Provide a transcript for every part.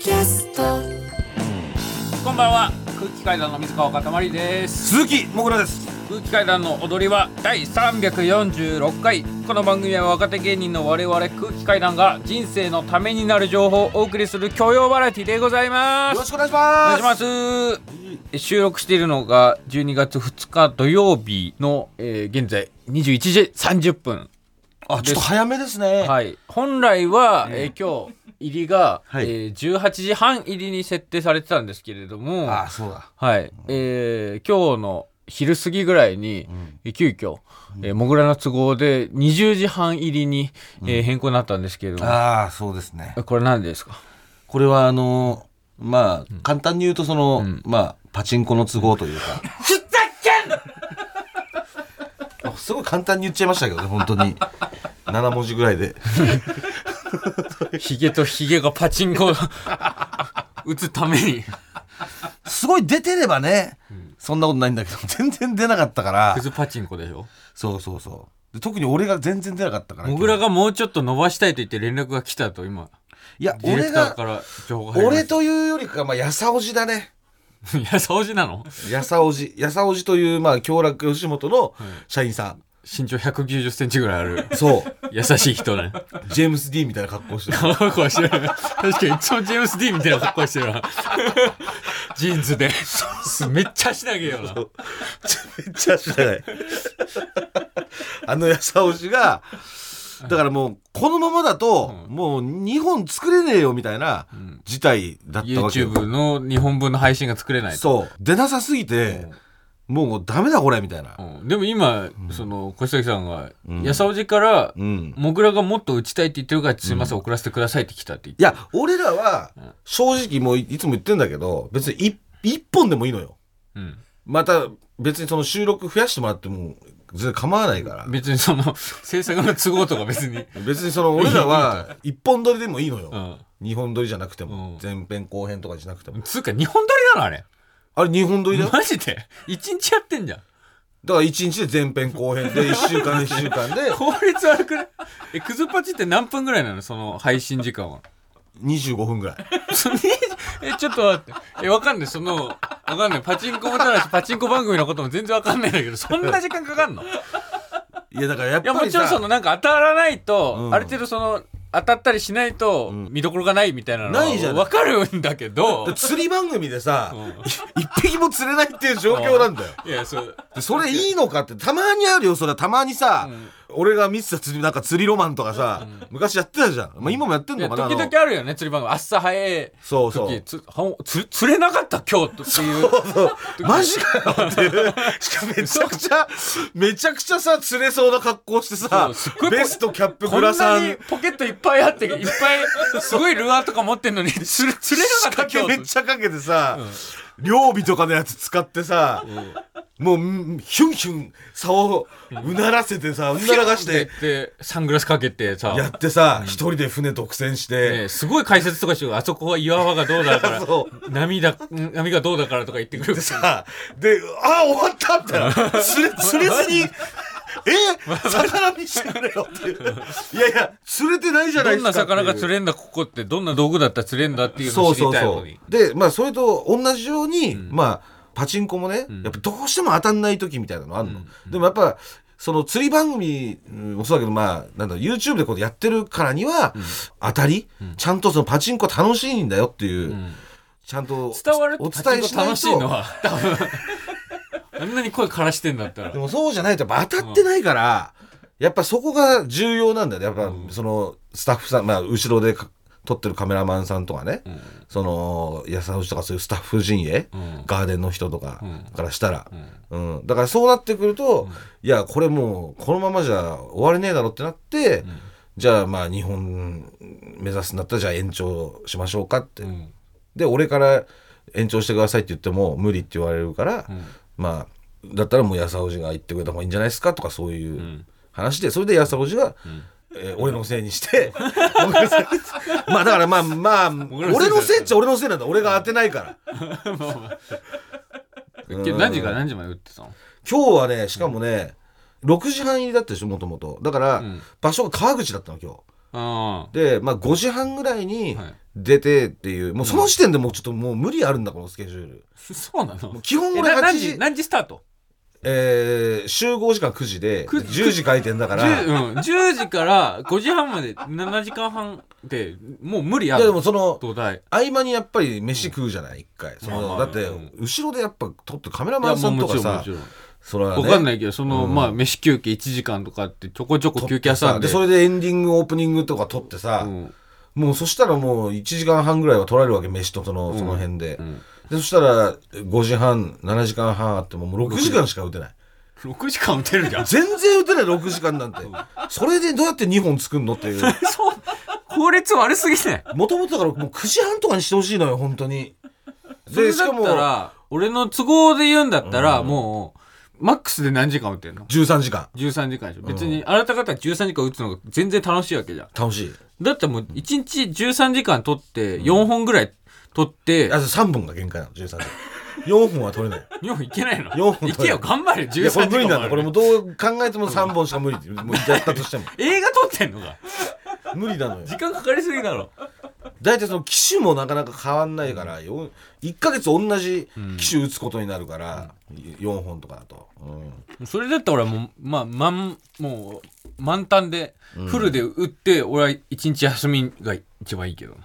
キャスト。こんばんは。空気階段の水川かたまりです。鈴木もぐらです。空気階段の踊りは第346回。この番組は若手芸人の我々空気階段が人生のためになる情報をお送りする教養バラエティでございまよろすしくお願いします。お願いします。収録しているのが12月2日土曜日の、えー現在21時30分あちょっと早めですね。はい。本来は、えー今日入りが、はい。えー18時半入りに設定されてたんですけれどもあそうだ。はい、えー今日の昼過ぎぐらいに、えー急遽、えー、もぐらの都合で20時半入りに、えー変更になったんですけれども、ああそうですね。これ何ですか？これはあのまあ簡単に言うとその、まあパチンコの都合というか。ふざけん すごい簡単に言っちゃいましたけどね本当に。7文字ぐらいでヒゲとヒゲがパチンコを打つために。すごい出てればね、そんなことないんだけど全然出なかったから。クズパチンコでしょ？そうそうそう。で特に俺が全然出なかったからもぐらがもうちょっと伸ばしたいと言って連絡が来たと今いや俺が俺というよりかまあやさおじだね。や掃除なの？やさおじ。やさおじというまあ京楽吉本の社員さ身長1 9 0ンチぐらいあるん、そう優しい人ねジェームス・ディーンみたいな格好してる格好してる。確かにいつもジェームス・ディーンみたいな格好してるな。ジーンズで。めっちゃしなげよな。めっちゃ知らない。あのやさおじが、だからもう、このままだと、もう2本作れねえよみたいな事態だったわけよ。YouTube の日本分の配信が作れないと。そう。出なさすぎて、もうダメだこれみたいな。うんでも今、その、小崎さんが、やさおじから、うん。もぐらがもっと打ちたいって言ってるから、すいません、送らせてくださいって来たって言って。いや、俺らは、正直もういいつも言ってんだけど、別に一一本でもいいのよ。うん。また、別にその収録増やしてもらっても、全然構わないから。別にその、制作の都合とか別に。別にその俺らは一本撮りでもいいのよ。うん。二本撮りじゃなくてうん、も前編後編とかじゃなくても。つうか、日本撮りなのあれ。あれ二本撮りだよ。マジで？一日やってんじゃん。だから一日で前編後編で一週間一週間で 効率悪くない？え、クズパチって何分ぐらいなの？その配信時間は。25分ぐらい。そ れえ、ちょっと待って。え、わかんない。その、わかんない。パチンコもただし、パチンコ番組のことも全然わかんないんだけど、そんな時間かかんの？いいやだからやっや、ぱりさもちろんその、、なんか当たらないと、うんある程度その、当たったりしないと、見どころがないみたいなのはないじゃない。わかるんだけど、釣り番組でさ、一匹も釣れないっていう状況なんだよ。いや、そう、でそれいいのかってたまにあるよ。それはたまにさ、俺が見てた釣りなんか釣りロマンとかさ、昔やってたじゃん、まあ、今もやってんのかな時々あるよね、釣り番組。朝早いそうそう。時、つはつ釣れなかった今日っていう。マジかよっていう。しかもめちゃくちゃ、めちゃくちゃさ、釣れそうな格好してさベストキャップグラサン。ポケットいっぱいあって、いっぱい、すごいルアーとか持ってんのに、釣れ、釣れなかった仕掛けめっ今日。ちゃかけてさ、両尾とかのやつ使ってさ、もう、んヒュンヒュン、竿をうならせてさ、うならがして、で、サングラスかけてさ、やってさ、一人で船独占して、ねすごい解説とかしてるあそこは岩場がどうだから そ、波だ、ん波がどうだからとか言ってくるでさ、で、あ、終わったみたいな。釣れ、釣れずに、え魚見せてくれよっていう。いやいや、釣れてないじゃないどんですかっていう。な魚が釣れんだ、ここって、どんな道具だったら釣れんだっていうのそうを知りそうそうたいのに。。で、まあ、それと同じように、まあ、パチンコもね、やっぱどうしても当たんない時みたいなのあるの。でもやっぱ、その釣り番組もそうだけど、まあ、なんだ YouTube でこうやってるからには、当たり、ちゃんとそのパチンコ楽しいんだよっていう、ちゃんと伝わるお伝えしないと。楽しいのは、多分。あんなに声枯らしてんだったら。で。もそうじゃないと当たってないから、やっぱそこが重要なんだよね。やっぱそのスタッフさん、まあ後ろでか撮ってるカメラマンさんとかね、その安田とかそういうスタッフ陣営、ん。ガーデンの人とかからしたら、うん。だからそうなってくると、いやこれもうこのままじゃ終われねえだろってなって、じゃあまあ日本目指すんだったらじゃあ延長しましょうかって、ん。で俺から延長してくださいって言っても無理って言われるから、まあだったらもう安おじが言ってくれた方がいいんじゃないですかとかそういう話でそれで安おじが、えー俺のせいにして。まあだからまあまあ俺のせいっちゃ俺のせいなんだ。俺が当てないから。今日何時から何時まで打ってたの？今日はねしかもね、6時半入りだったでしょもともと。だから、ん場所が川口だったの今日。あで、まあ、5時半ぐらいに、はい。出てっていう。もうその時点でもうちょっともう無理あるんだこのスケジュール。そうなの？基本俺8えな何時時何時スタート？えー集合時間9時でく10時開店だから。い 10, うん、10時から5時半まで7時間半でもう無理あやでるもその合間にやっぱり飯食うじゃない？一回。そのだってうん後ろでやっぱ撮ってカメラマンさんとかさそれはわかんねないけどその、うん。まあ飯休憩1時間とかってちょこちょこ休憩挟んで。でそれでエンディングオープニングとか撮ってさうん。もうそしたらもう1時間半ぐらいは取られるわけ飯とそのその辺で。うんでそしたら5時半7時間半あってももう6時間。しか打てない。6時間打てるじゃん。全然打てない6時間なんて。それでどうやって2本作るのっていう。そう。効率悪すぎねもともとだからもう9時半とかにしてほしいのよ本当に。それだったら俺の都合で言うんだったら、もうマックスで何時間打ってんの？13時間。13時間でしょ。別にあなた方は13時間打つのが全然楽しいわけじゃん。楽しい。だったらもう1日13時間取って4本ぐらい取って、あ3本が限界なの13時。間4本は取れない。4本いけないの？4本い。けよ頑張れ。13いや時間これ無理なんだ。これもどう考えても3本しか無理って。もうやったとしても。映画撮ってんのか？無理なのよ。時間かかりすぎだろ。大体その機種もなかなか変わんないから、よ1ヶ月同じ機種打つことになるから、4本とかだと、うん。それだったら俺はもうまあ満もう満タンでフルで打って、俺は1日休みが一番いいけど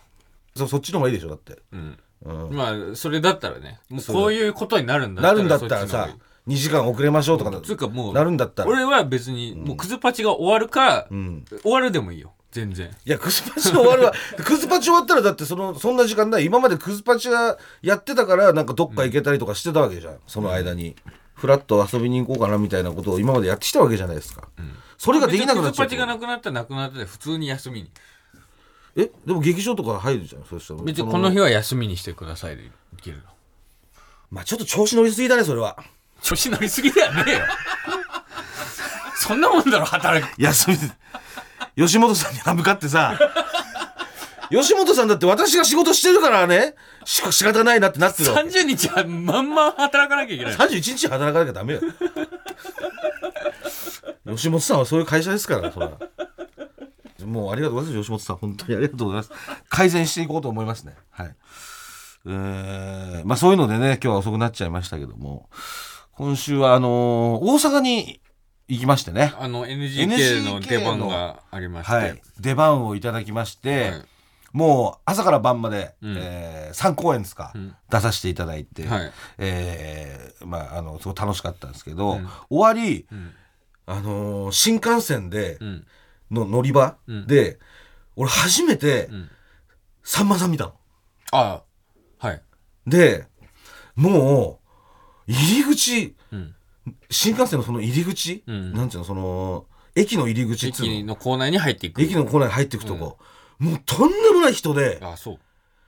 そそっちの方がいいでしょだって、うん。うん。まあそれだったらねもうそう。こういうことになるんだったらなるんだったらさそっちの方がいい。2時間遅れましょうとかつうかもうなるんだったら。俺は別にもうクズパチが終わるか、うん。終わるでもいいよ全然。いやクズパチ終わるわ。クズパチ終わったらだってそのそんな時間ない今までクズパチがやってたからなんかどっか行けたりとかしてたわけじゃん、その間に。フラッと遊びに行こうかなみたいなことを今までやってきたわけじゃないですか、それができなくなっちゃうクズパチがなくなったらなくなったで普通に休みにえでも劇場とか入るじゃんそしたら。別にそこの日は休みにしてくださいでいけるの。まあちょっと調子乗りすぎだねそれは。調子乗りすぎだよねえよ。そんなもんだろ働く。休み吉本さんに歯向かってさ。吉本さんだって私が仕事してるからね。し仕方ないなってなってるわけ。30日はまんま働かなきゃいけない。31日働かなきゃダメよ。吉本さんはそういう会社ですからそらもうありがとうございます吉本さん。本当にありがとうございます。改善していこうと思いますね。はい。えー、まあそういうのでね今日は遅くなっちゃいましたけども。今週はあのー大阪に行きましてね。あの NGK の出番がありまして、はい、出番をいただきまして、はい。もう朝から晩まで、うん。え3公演ですか、ん。出させていただいて、はい。えーまああのすごい楽しかったんですけど、うん。終わり、ん。あのー新幹線でうんの乗り場うん。で、俺初めて、ん。さんまさん見たの。ああはい。でもう入り口うん。新幹線のその入り口、うんなんていうのその駅の入り口っつうの。駅の構内に入っていく。駅の構内に入っていくとこ、もうとんでもない人で、ああそう。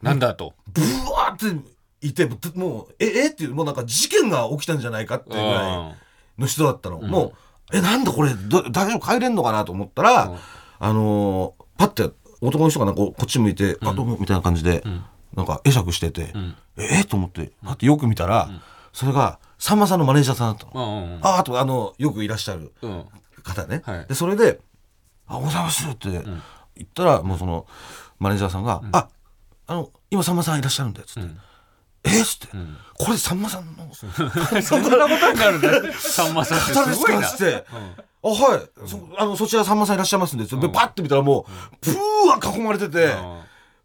なんだと。ブワーっていて、もう、え、えっていう、もうなんか事件が起きたんじゃないかっていうぐらいの人だったの。もう、え、なんだこれ、ど大丈夫？帰れんのかなと思ったら、うん。あのーパッて男の人がなんかこっち向いて、あ、どうも、みたいな感じで、なんか会釈してて、ん。えと思って、パッてよく見たら、それが、さんまさんのマネージャーさんだったの。うんうんああと、あの、よくいらっしゃるうん。うん方ね。はい。で、それで、あ、おはようございますって言ったら、もうその、マネージャーさんが、あ、あの、今さんまさんいらっしゃるんで、つって。えっつって、これさんまさんの？そんなことになるんだ。さんまさんってすすごいな。かつって、あ、はい、そ、あの、そちらさんまさんいらっしゃいますんで、つってでパッて見たらもう、プーは囲まれてて、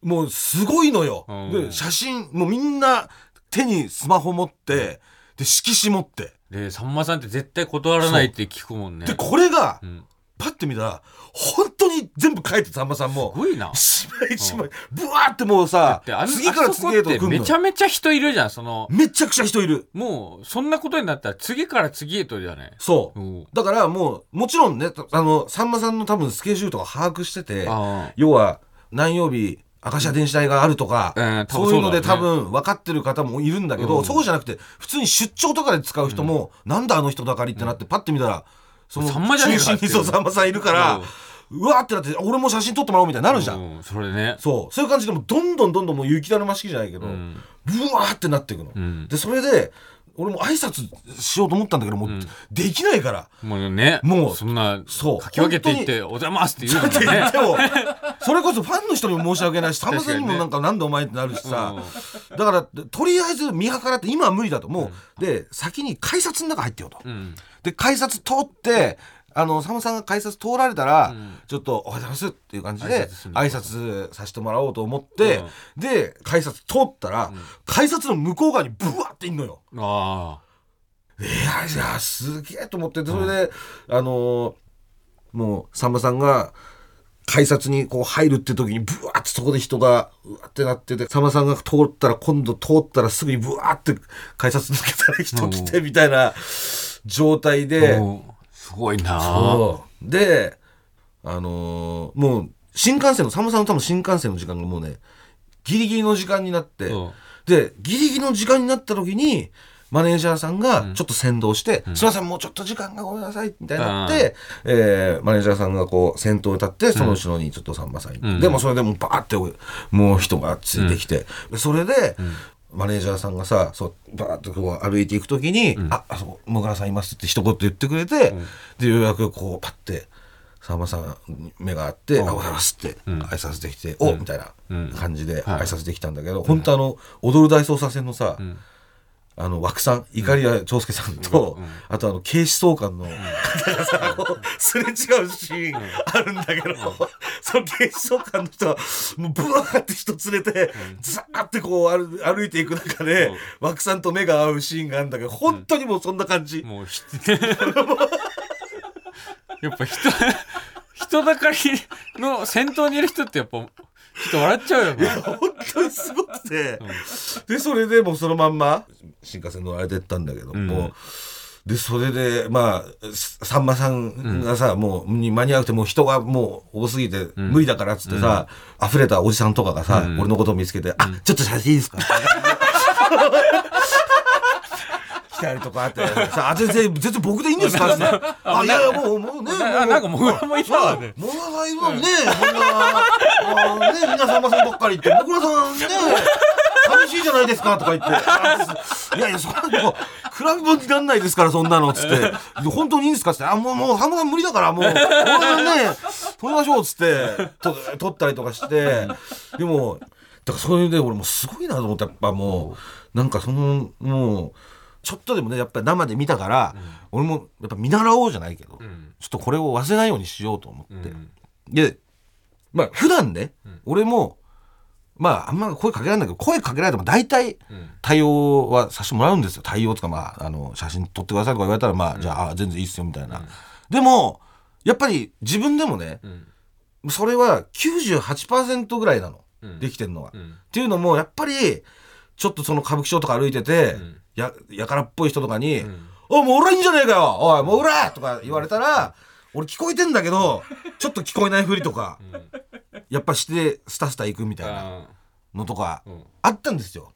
もうすごいのよ。うん。で、写真、もうみんな手にスマホ持って、で、色紙持って。でさんまさんって絶対断らないって聞くもんね。で、これが、ん。パッて見たら、本当に全部書いてたさんまさんも。す、ごいな。一枚一枚、ブワーってもうさ次から次へと来るめちゃめちゃ人いるじゃんその。めちゃくちゃ人いる。もうそんなことになったら次から次へとじゃない？そう。うん。だからもう、もちろんね、あの、さんまさんの多分スケジュールとか把握してて、要は何曜日、明石家電子台があるとか、そういうので多分分かってる方もいるんだけど、うん。そうじゃなくて、普通に出張とかで使う人も、なんだあの人だかりってなって、パッて見たら、その中心にそうさんまさんいるから、うわーってなって、俺も写真撮ってもらおうみたいになるじゃん。うんそれね。そう。そういう感じでもうどんどんどんどんもう雪だるま式じゃないけど、ん。ブワーってなっていくの。ん。で、それで、俺も挨拶しようと思ったんだけどもう、できないから。もうねもうそんなそう。書き分けていって「おはようございます」って言うのもでねもそれこそファンの人にも申し訳ないし さんまさんにもなんかなんでお前ってなるしさ、だからとりあえず見計らって今は無理だと。もう、で先に改札の中入ってよと、うん。で改札通ってあのさんまさんが改札通られたら、ちょっと「おはようございます」っていう感じで挨拶させてもらおうと思って、で改札通ったら、改札の向こう側にブワーっていんのよ。あいやいやすげえと思ってそれで、あのーもうさんまさんが改札にこう入るって時にブワーってそこで人がうわってなっててさんまさんが通ったら今度通ったらすぐにブワーって改札抜けたら人来てみたいな状態あで、すごいな。そう。であのーもう新幹線のさんまさんの多分新幹線の時間がもうねギリギリの時間になって、うん。でギリギリの時間になった時にマネージャーさんがちょっと先導して「すいませんもうちょっと時間がごめんなさい」みたいになって、えーマネージャーさんがこう先頭に立ってその後ろにちょっとさんまさんいて、でもそれでもうバーってもう人がついてきて、でそれで、マネージャーさんがさそうバーッとこう歩いていく時に「ああそこもぐらさんいます」って一言言ってくれて、でようやくこうパッてさんまさんに目があって「あおはようございます」って挨拶できて「おみたいな感じで挨拶できたんだけど、本当あの「踊る大捜査線」のさ、あの枠さんいかりや長介さんと、あとあの警視総監の方がさこうすれ違うシーンあるんだけど、その警視総監の人はもうブワーって人連れて、ザーってこう歩歩いていく中で、枠さんと目が合うシーンがあるんだけど本当にもうそんな感じ、もうひ やっぱ人人だかりの先頭にいる人ってやっぱ人笑っちゃうよな本当にすごくて、でそれでもうそのまんま新幹線乗られてったんだけども、でそれでまあさんまさんがさ、もうに間に合わなくてもう人がもう多すぎて無理だからっつってさ、溢れたおじさんとかがさ、俺のことを見つけて「あちょっと写真いいですか?」来たりとかあって「さあ全然全然僕でいいんですか? 」って「あいやいやもうもうね あなんかもぐらもいたわね。もぐらさんいるのにね、こんな、あね、みんなさんまさんばっかり言って、もぐらさんね、寂しいじゃないですかとか言って、あいやいや、そんなの、比べ物になんないですから、そんなの、つって、で本当にいいんですかつって、あ、もう、もう、さんまさん無理だから、もう、もぐらさんね、撮りましょう、つって、と撮ったりとかして、でも、だからそれで俺もうすごいなと思って、やっぱもう、なんかその、もう、ちょっとでもねやっぱり生で見たから、俺もやっぱ見習おうじゃないけど、ちょっとこれを忘れないようにしようと思って、でまあ普段ね、俺もまああんま声かけられないけど声かけられても大体対応はさせてもらうんですよ。対応とかまああの写真撮ってくださいとか言われたらまあ、じゃああ全然いいっすよみたいな、でもやっぱり自分でもね、それは98%ぐらいなの、できてるのは、っていうのもやっぱりちょっとその歌舞伎町とか歩いてて、ややからっぽい人とかに「おいもう俺いいんじゃねえかよ。おいもう俺!」とか言われたら俺聞こえてんだけどちょっと聞こえないふりとか、やっぱしてスタスタ行くみたいなあのとか、ん。あったんですよ。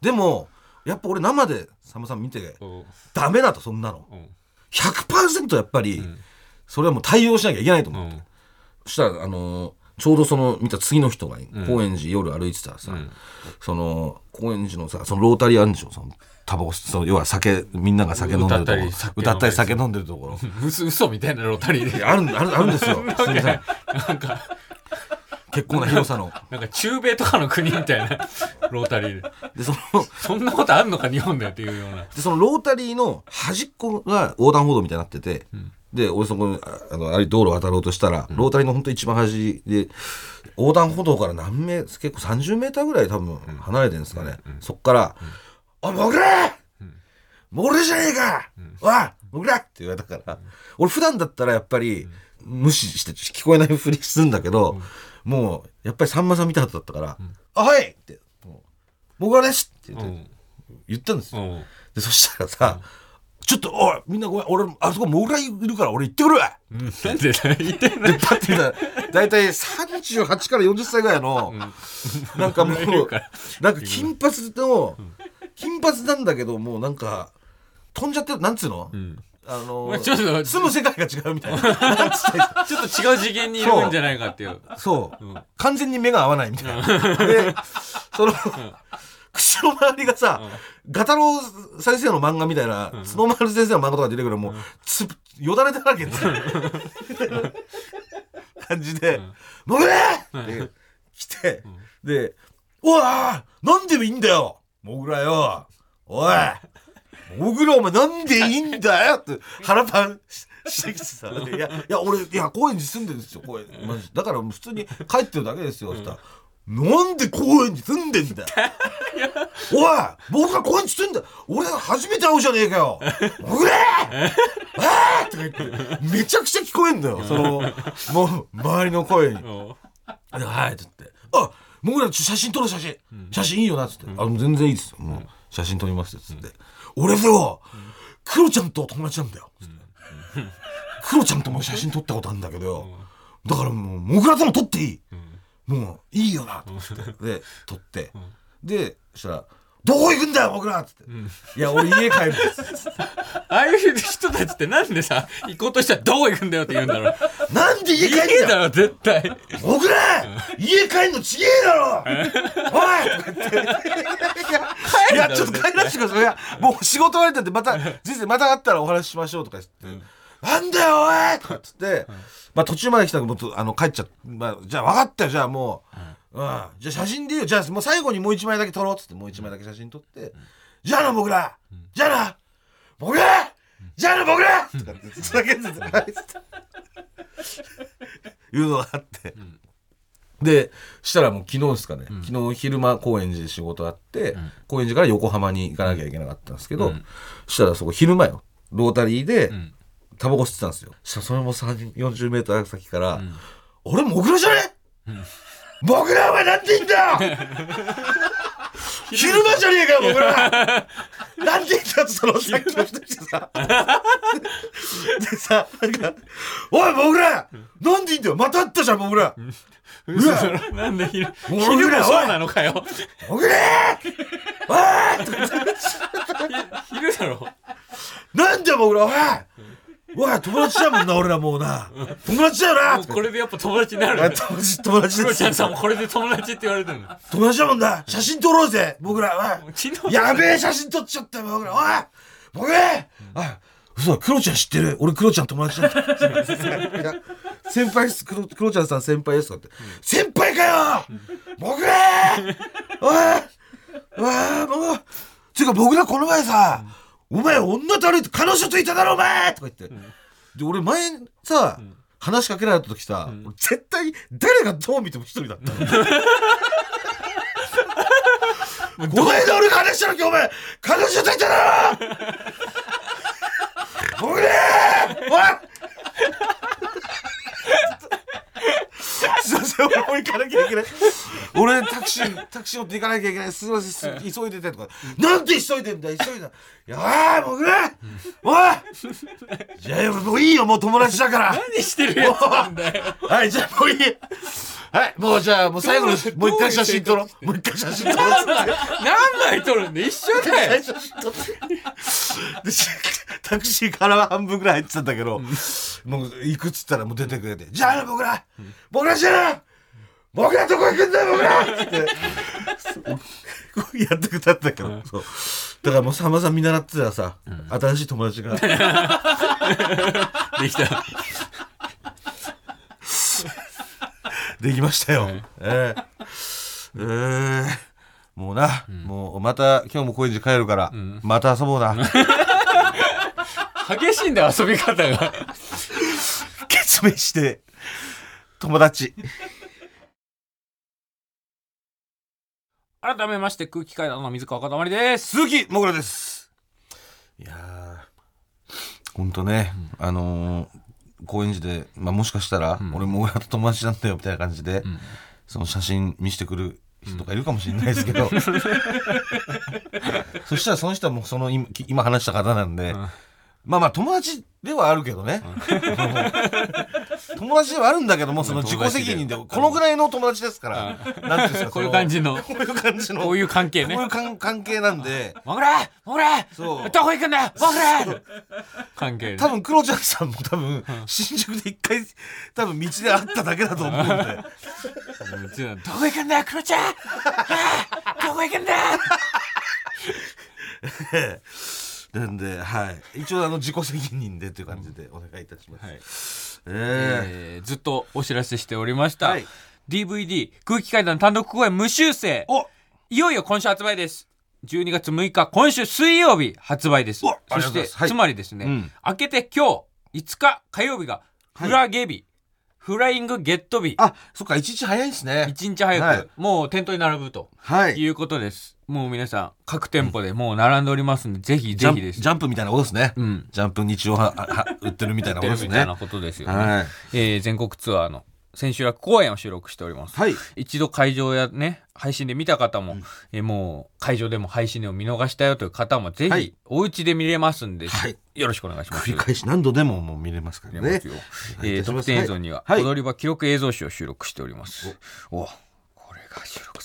でもやっぱ俺生でさんまさん見てうん。ダメだとそんなの。うん。100%やっぱり、それはもう対応しなきゃいけないと思って、うん。そしたらあのーちょうどその見た次の人が高円寺夜歩いてたらさ、その高円寺のさそのロータリーあるんでしょそのタバコその要は酒みんなが酒飲んでるところ。歌ったり酒飲んだり歌ったり酒飲んでるところ。嘘 嘘みたいなロータリーで。あるあるあるんですよ。すみません。なんか。結構な広さの。なんか中米とかの国みたいなロータリーで。でそのそんなことあるのか日本でっていうような。でそのロータリーの端っこが横断歩道みたいになってて、で俺そこにああのあれ道路渡ろうとしたら、ロータリーの本当一番端で横断歩道から何メ結構30メーターぐらい多分離れてるんですかね、そっから「おいもぐらもぐらじゃねえか、おいもぐら!」って言われたから、俺普段だったらやっぱり無視して聞こえないふりするんだけど、もうやっぱりさんまさん見た後だったから「あはい!」って「もぐらです!」って言って、うん。言ったんですよ。うん。でそしたらさ、ちょっと、おい、みんなごめん、俺、あそこモグラいるから俺行ってくるわ。うん。なんで言ってんの？で、パッて見たら、だいたい38から40歳ぐらいの、なんかもうなんか金髪の、金髪なんだけど、もうなんか、飛んじゃってる、なんつうの、ん。あのまあちょっと住む世界が違うみたいな。ちょっと違う次元にいるんじゃないかっていう。そう、う。ん。完全に目が合わないみたいな。で、その、口の周りがさ、ガタロウ先生の漫画みたいな、角丸先生の漫画とか出てくるもう、つよだれだらけですよ感じで「もぐれ!」って来て、で「おいなんでいいんだよもぐらよ。おいもぐらお前なんでいいんだよ!」って腹パンしてきてさ「いやいや俺いや高円寺住んでるんですよ高円マジ。だから普通に帰ってるだけですよ」って言ったら「なんで高円寺住んでんだよ。おい僕が高円寺住んだ俺が初めて会うじゃねえかよ。もぐれあーとか言って。めちゃくちゃ聞こえんだよそのもう周りの声に「おではい」っつって「あもぐら写真撮る写真。写真いいよな」っつって「あもう全然いいです。よもう写真撮ります」っつって「俺よクロちゃんと友達なんだよ」クロちゃんとも写真撮ったことあるんだけどよだからもうもぐらとも撮っていい。もういいよなと思って。で撮って。でそしたら「どこ行くんだよ僕ら!」っつって「いや俺家帰るんです」ああいう人たちってなんでさ行こうとしたらどこ行くんだよって言うんだろう。なんで家帰んだよ。絶対。僕ら家帰んのちげえだろ。おいい。やちょっと帰らせてください。い。やもう仕事終わりだってまた先生また会ったらお話ししましょうとか言って、なんだよおい。とかっつって、まあ途中まで来たらもうとあの帰っちゃう、まあ、じゃあ分かったよじゃあもう、うん。じゃあ写真でいいよ。じゃあもう最後にもう一枚だけ撮ろうっつってもう一枚だけ写真撮って、じゃあな僕ら、じゃあな。僕ら。じゃあな僕ら。とかってつなげててはいつって いうのがあって、でしたらもう昨日ですかね、昨日昼間高円寺で仕事あって、高円寺から横浜に行かなきゃいけなかったんですけど、そしたらそこ昼間よ。ロータリーでん。タバコ吸ってたんですよ。そしたらそれも3 40メートル先から「俺モグラじゃね？モグラお前なんて言うんだよ！昼間じゃねえかよモグラなんて言ったってそのさっきの人してさ。でさなんか「おいモグラなんでいいんだよ！また会ったじゃんモグラ嘘だろなんで昼昼もそうなのかよ。モグラおい! 」昼だろ。なんだよモグラおいおい友達だもんな 俺らもうな。友達だよな。これでやっぱ友達になる。あ友達友達クロちゃんですさんもこれで友達って言われてるの。友達だもんな。写真撮ろうぜ僕ら。やべえ写真撮っちゃったよ僕らおい。僕ら。あ嘘だクロちゃん知ってる。俺クロちゃん友達だ 先輩っす。クロクロちゃんさん先輩ですとかって、先輩かよ。僕ら。おい。うわもうていうか僕らこの前さ、お前女と歩いて彼女といただろお前！とか言って、で俺前さ、話しかけられた時さ、俺絶対誰がどう見ても一人だった。の お前で俺が話した時お前！彼女といただろ おいすいません俺も行かなきゃいけない。俺タクシータクシー乗って行かなきゃいけない。すいませんす急いでてとか。なんで急いでんだ急いだいやー僕ね。おい。じゃあもういいよもう友達だから。何してるやつなんだよ。はい、じゃあもういい。はい、もうじゃあもう最後のもう一回写真撮ろう。もう一回写真撮ろう。何枚撮るんで一緒だよ。タクシーから半分ぐらい入ってたんだけど、もう行くっつったらもう出てくれて、じゃあな僕ら、僕らじゃな僕らどこ行くんだよ僕ら！って。やってくれたんだけど、そう。だからもうさんまさん見習ってたらさ、新しい友達が。できた。できましたよ。ええええもうな、もうまた今日も高円寺帰るから、また遊ぼうな。激しいんだよ遊び方が。決命して友達。改めまして空気階段の水川かたまりです。鈴木もぐらです。いやー、ほんとね、あのー高円寺で、まあ、もしかしたら、俺もぐらと友達なんだよみたいな感じで、その写真見せてくる人とかいるかもしれないですけど、そしたらその人はもうその今今話した方なんで、まあまあ友達ではあるけどね、友達ではあるんだけどもその自己責任でこのぐらいの友達ですから、なんていうんですかこういう感じのこういう感じのこういう関係ね。こういう関関係なんで。もぐらもぐらそう。どこ行くんだよもぐら関係ね。多分クロちゃんさんも多分新宿で一回多分道で会っただけだと思うんで。どこ行くんだよクロちゃん。どこ行くんだで なんではい。一応あの自己責任でという感じでお願いいたします、はいええーずっとお知らせしておりました、はい。DVD 空気階段単独公演無修正。いよいよ今週発売です。12月6日今週水曜日発売です。そして、はい。つまりですね、うん。明けて今日5日火曜日がフラゲ日、フライングゲット日。あそっか一日早いんですね。1日早く、はい。もう店頭に並ぶとはい。いうことですもう皆さん各店舗でもう並んでおりますんで、ぜひジャンプぜひです。ジャンプみたいなことですね、うん。ジャンプ日曜ははは売ってるみたいなことですね。みたいなことですよね、はい。えー全国ツアーの千秋楽公演を収録しております。はい。一度会場やね配信で見た方も、うん。えーもう会場でも配信でも見逃したよという方もぜひ、はい。お家で見れますんで、はい。よろしくお願いします。繰り返し何度でももう見れますからね。えー特典映像には、はい。踊り場記録映像集を収録しております。おこれが収録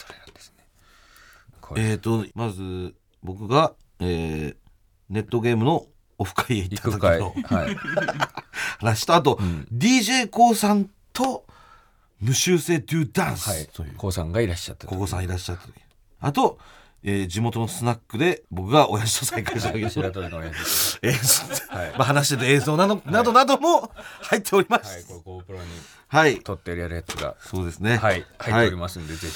これ。えー、とまず僕が、えーネットゲームのオフ会へ行った時のはい。話とあと、うん。d j k o さんと無修正ドゥダンス、はい。という。こうさんがいらっしゃったここさんいらっしゃった時。あと、えー地元のスナックで僕が親父と再会した時の白鳥の映像、はい。まあ、話してる映像など,、などなども入っておりまはい。すこれ GoPro にはい、撮ってやるやつが。そうですね。はい、入っておりますんで、ぜひ。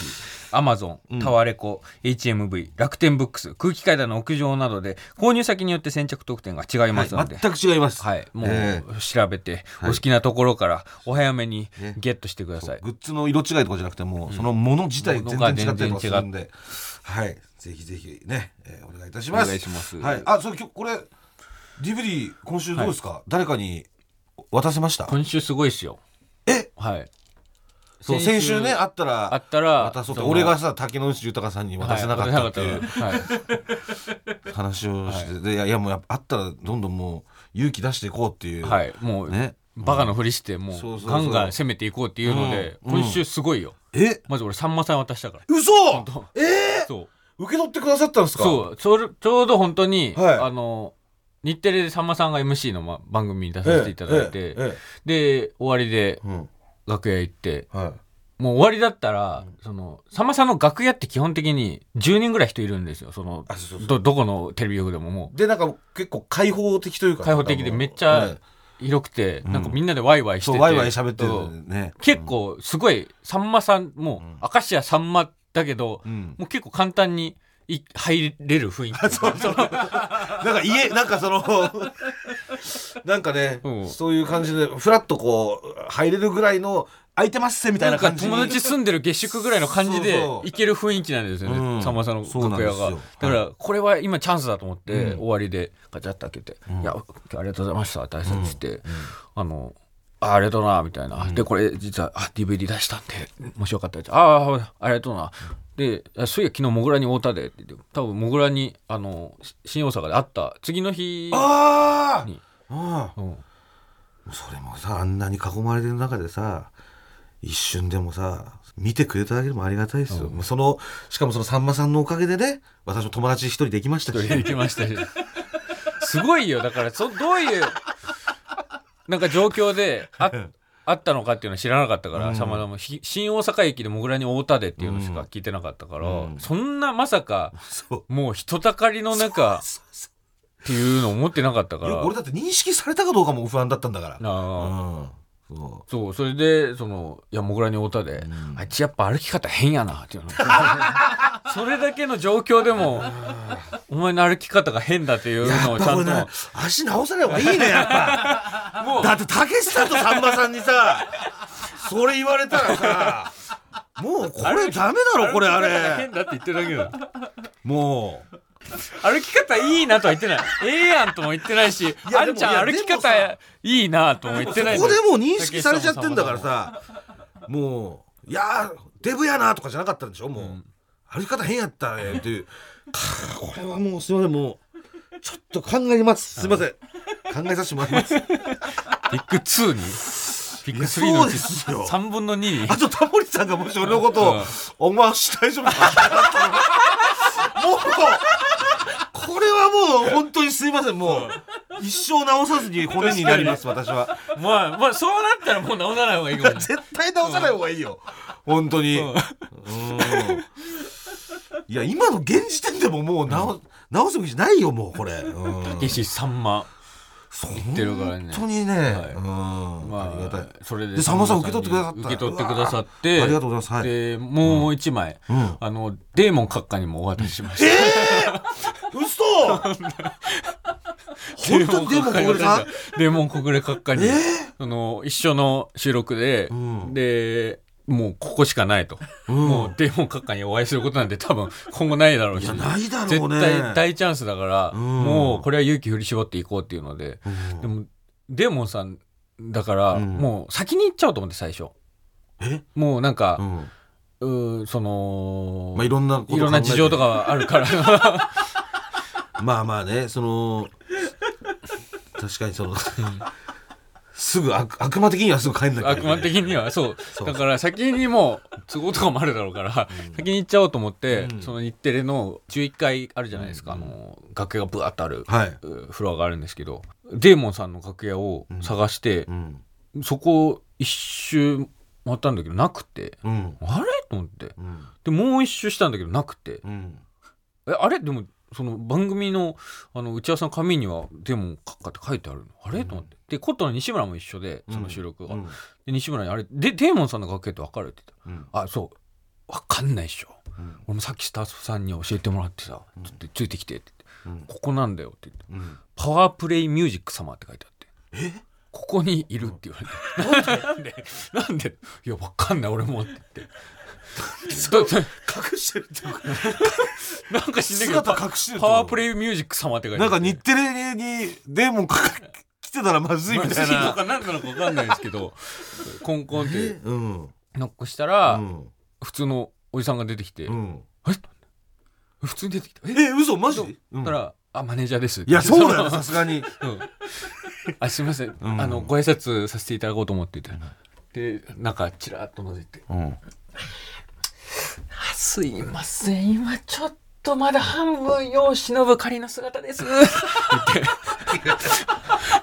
アマゾン、タワレコ、HMV、楽天ブックス、空気階段の屋上などで、購入先によって先着特典が違いますので、はい、全く違います。はい、もうえ調べて、はい。お好きなところからお早めにね。ゲットしてください。グッズの色違いとかじゃなくてもうそのもの自体全然違ったりとかするんで、はい。ぜひぜひね、えーお願いいたしおます。願いします。はい。あそうこれ DVD 今週どうですか、誰かに渡せました？今週すごいですよ。え？はい。そう先週ねあったらあったら、渡そうって俺がさ竹野内豊さんに渡せなかったっていうはい話をして、でいやいやもうやっぱあったらどんどんもう勇気出していこうっていう、はい、はい、もう、ね。バカのふりして、もう、ガンガン攻めていこうっていうので、うん。今週すごいよ。え？まず俺、さんまさん渡したから。嘘！当。えー、そう。受け取ってくださったんですか？そう。ちょうどちょうど本当に、はい。あの日テレでさんまさんが MC の、ま、番組に出させていただいて、えええで終わりでえうん楽屋行ってはい。もう終わりだったら、そのさんまさんの楽屋って基本的に10人ぐらい人いるんですよ。そのどどこのテレビ局でももでなんか結構開放的というか開放的でめっちゃはい。広くて、うん。なんかみんなでワイワイしてて。そうワイワイ喋ってるね。結構すごいさんまさんもう、明石家さんまだけど、うん。もう結構簡単にい入れる雰囲気。そうそう。なんか家なんかその なんかね、うん。そういう感じでフラッとこう入れるぐらいの空いてますせみたいな感じ。に友達住んでる下宿ぐらいの感じで行ける雰囲気なんですようん。ねさんまさんの楽屋が。だからこれは今チャンスだと思ってうん。終わりでガチャッと開けて「ん。いやありがとうございました」って挨拶してあのあありがとうなみたいな、でこれ実はあ DVD 出したんでもしよかったらああありがとうな、であそういや昨日もぐらに会うたでって多分もぐらにあのし新大阪で会った次の日あに、ああうん、あそれもさあんなに囲まれてる中でさ一瞬でもさ見てくれただけでもありがたいですよ、もうそのしかもそのさんまさんのおかげでね私も友達一人できましたしで行きましたしすごいよ。だからそどういうなんか状況でああったのかっていうのは知らなかったから、うん。さまざまひ新大阪駅でもぐらに会うたでっていうのしか聞いてなかったから、うん。そんなまさかもう人たかりの中っていうのを思ってなかったから。ういや俺だって認識されたかどうかも不安だったんだから。なあ。うん。そそうそれでそのいやもぐらに会うたで、ん。あいつやっぱ歩き方変やなっていうの。それだけの状況でもお前の歩き方が変だっていうのをちゃんと。ね足直さない方がいいねやっぱ。もう。だってたけしさんとさんまさんにさそれ言われたらさもうこれダメだろこれあれ。変だって言ってるだけだもう歩き方いいなとは言ってない。ええやんとも言ってないしやあんちゃん歩き方いいなとも言ってないここでもう認識されちゃってんだからさもういやーデブやなとかじゃなかったんでしょ？もう、歩き方変やったねっていう。かこれはもうすいません。もうちょっと考えます。すいません。考えさせてもらいます。ピック2に。ピック3そうのうちですよ。3分の2にあとタモリさんがもし俺のことをうん「お前足大丈夫か?」これはもう本当にすいません。もう一生直さずに骨になります私は。まあまあそうなったらもう直さない方がいいかもね。絶対直さない方がいいよ。本当に。うん。うん。いや今の現時点でももう直直すべきじゃないよもうこれ。うん。たけしさんま本当にね、はい。うん、まありがたい。あそれででさんまさん受け取ってくださった。受け取ってくださってありがとうございます。はい。でもう一枚、うん。あのデーモン閣下にもお渡ししました、嘘！本当にでもこれさデーモン国連閣下に、えあの一緒の収録で、うん。でもうここしかないと、うん。もうデーモン閣下にお会いすることなんて多分今後ないだろうし。ないだろう絶ね対大チャンスだから、うん。もうこれは勇気振り絞っていこうっていうので、うん。でもデーモンさんだから、うん。もう先に行っちゃおうと思って最初。え？もうなんかう、ん。その、まあいろんないろんな事情とかはあるから。まあまあねその確かにそのすぐ悪悪魔的にはすぐ帰んなきゃいけない。悪魔的にはそう。だから先にもう都合とかもあるだろうから、先に行っちゃおうと思って、うん。その日テレの11階あるじゃないですか、あの楽屋がブワッとある、はい。うフロアがあるんですけどデーモンさんの楽屋を探してう、ん。そこ一周回ったんだけどなくてうん。あれ？と思って。うん。でもう一周したんだけどなくて。うん。えあれ？でもその番組のあの打ち合わせの紙には「デーモン閣下」って書いてあるの？あれ？と思って。でコットの西村も一緒でその収録が、うん。で西村に「あれ？でデーモンさんの楽屋って分かる?」って言った。うん。ら「あそう。分かんないっしょ。うん。俺もさっきスタッフさんに教えてもらってさちょっとついてきて」って言って。うん「ここなんだよ」って言って。うん「パワープレイミュージック様」って書いてあって。え？ここにいるって言われて、なんで？なんで？いやわかんない。俺もって言ってだだ隠してるっていうか。なんか知んないけど姿隠してるパワープレイミュージック様って書いてあなんか日テレにデーモンか来てたらまずいみたいな。まあのか何なのか分かんないですけど。コンコンってえうん。ノックしたら、うん。普通のおじさんが出てきて、うん。え？普通に出てきた？ええ嘘マジ？そしたら、あマネージャーですいやそうだよ さすがに。うん。あすみません、うん。あのご挨拶させていただこうと思ってて、でなんかチラッと覗いて。うん「すいません今ちょっとまだ半分世を忍ぶ仮の姿です」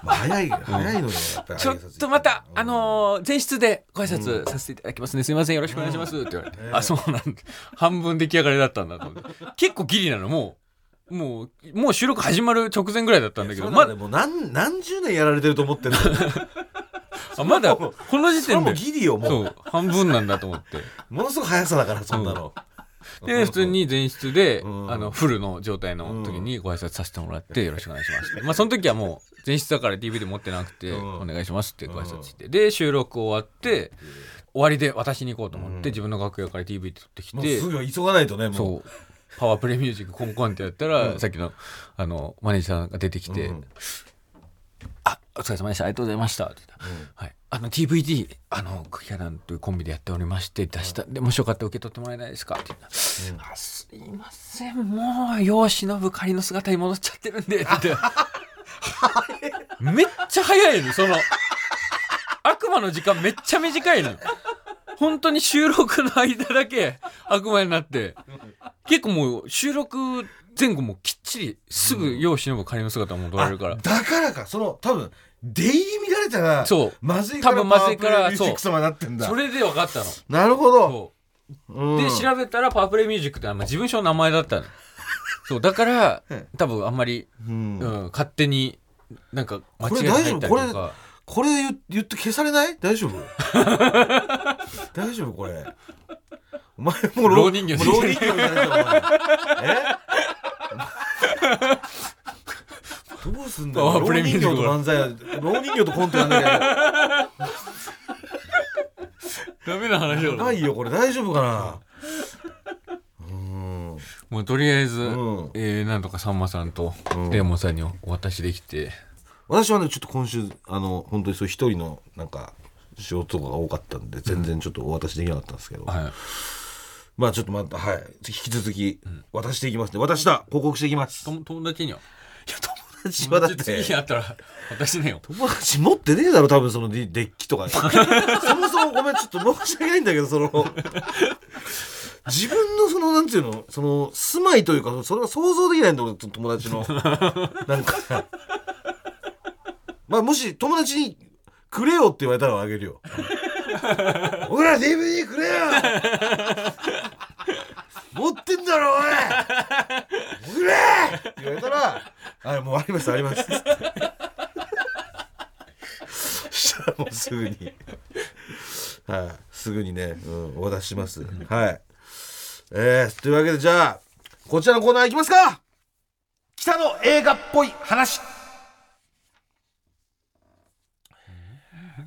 ま あ早い早いのよやっぱりちょっとまた、あのー前室でご挨拶させていただきますね。すいません、よろしくお願いします。って言われて。あ、そうなんだ。半分出来上がりだったんだと思って。結構ギリなの、もう、もう、もう収録始まる直前ぐらいだったんだけど、まだねもう何何十年やられてると思ってるのあまだ、この時点で、ギリよもそう。う、半分なんだと思って。ものすごい速さだからそんなの。で、普通に前室で、うん。あの、フルの状態の時にご挨拶させてもらって、よろしくお願いします。まあ、その時はもう、前室だから DVD 持ってなくて、うん。お願いしますってご挨拶して。で、収録終わって、終わりで渡しに行こうと思って、自分の楽屋から DVD 取ってきて、もうすぐ急がないとねもう。そう。パワープレイミュージックコンコンってやったら、さっきの、あの、マネージャーさんが出てきて、お疲れ様でした。ありがとうございました。って言ったらはい。あの、DVD、あの、クヒャランというコンビでやっておりまして、出した。で、もしよかったら受け取ってもらえないですか？って言ったら、あ、すいません。もう、世を忍ぶ仮の姿に戻っちゃってるんで、って言って。めっちゃ早いの、その、悪魔の時間めっちゃ短いの。本当に収録の間だけ悪魔になって、結構もう収録前後もきっちりすぐ世を忍ぶ仮の姿戻られるから。あ。だからかその多分出入り乱れたらそう。まずいから多分まずいからパワープレイミュージック様になってんだ。それで分かったの。なるほど。そう。うん。で調べたらパワープレイミュージックってのはまあ自分賞の名前だったの。そうだから多分あんまり、うん。うん、勝手になんか間違いこれ大丈夫？これりとか。これ言言って消されない？大丈夫？大丈夫これ。お前もう老人形もう老人形みたいになっちゃうお前え？どうすんだよ。あ老人形と漫才や。老人形とコントやんなきゃ。ダメな話だろ。やばいよこれ。大丈夫かな？うん。もうとりあえず、うん。えーなんとかさんまさんとうん。レーモンさんにお渡しできて、私はねちょっと今週あの本当にそう一人のなんか仕事が多かったんで全然ちょっとお渡しできなかったんですけど、はいまあちょっとまたはい。引き続き渡していきますね。渡した報告していきます。と友達には？友達はだって。次に会ったら私ねよ。友達持ってねえだろ多分そのデデッキとか そもそもごめんちょっと申し訳ないんだけどその。自分のそのなんていうの？その住まいというかそれが想像できないんだ俺友達の。なんか。まあもし友達にくれよって言われたらあげるよ僕ら DVD くれよ。持ってんだろおい「僕ね!」って言われたら「はいもうありますあります」そしたらもうすぐに。はいすぐにね、うん、お出しします。はい。えー、というわけでじゃあこちらのコーナーいきますか。北の映画っぽい話。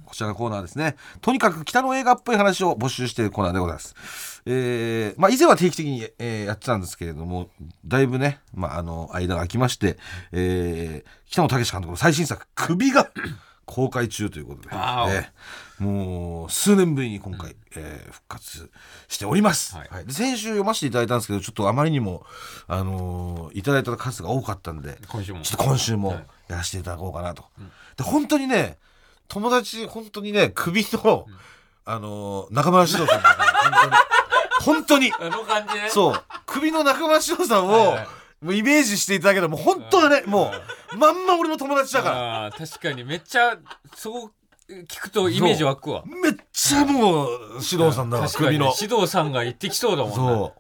こちらのコーナーですね。とにかく北の映画っぽい話を募集しているコーナーでございます。えー、まあ以前は定期的に、えーやってたんですけれども、だいぶね、まああの、間が空きまして、えー、北野武監督の最新作、首が 公開中ということで、えーもう数年ぶりに今回、えー復活しております、はい。はい。で先週読ませていただいたんですけど、ちょっとあまりにも、あのーいただいた数が多かったんで、今週も。ちょっと今週もはい。やらせていただこうかなと。で、本当にね、友達、本当にね、首の、あのー中村獅童さんだから本当に。本あの感じね当に。そう。首の中村獅童さんをはいはい、もうイメージしていただければ、もう本当はね、もう、まんま俺の友達だから。確かにめっちゃそう聞くとイメージ湧くわめっちゃもう、獅童さんだから、確かに首の。指導さんが言ってきそうだもんねそ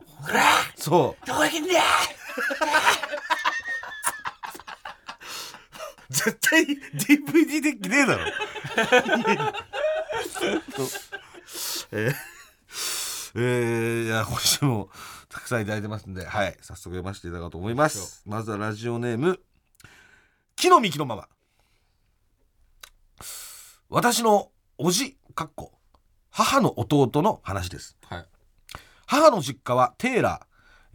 う。そう。どこ行けんだよ絶対 DVD デッキねえだろ。えーえーいや、今週もたくさんいただいてますんで、はい、早速読ませていただこうと思います。まずはラジオネーム、木の幹のママ。私のおじ、かっこ、母の弟の話です。はい母の実家はテーラー、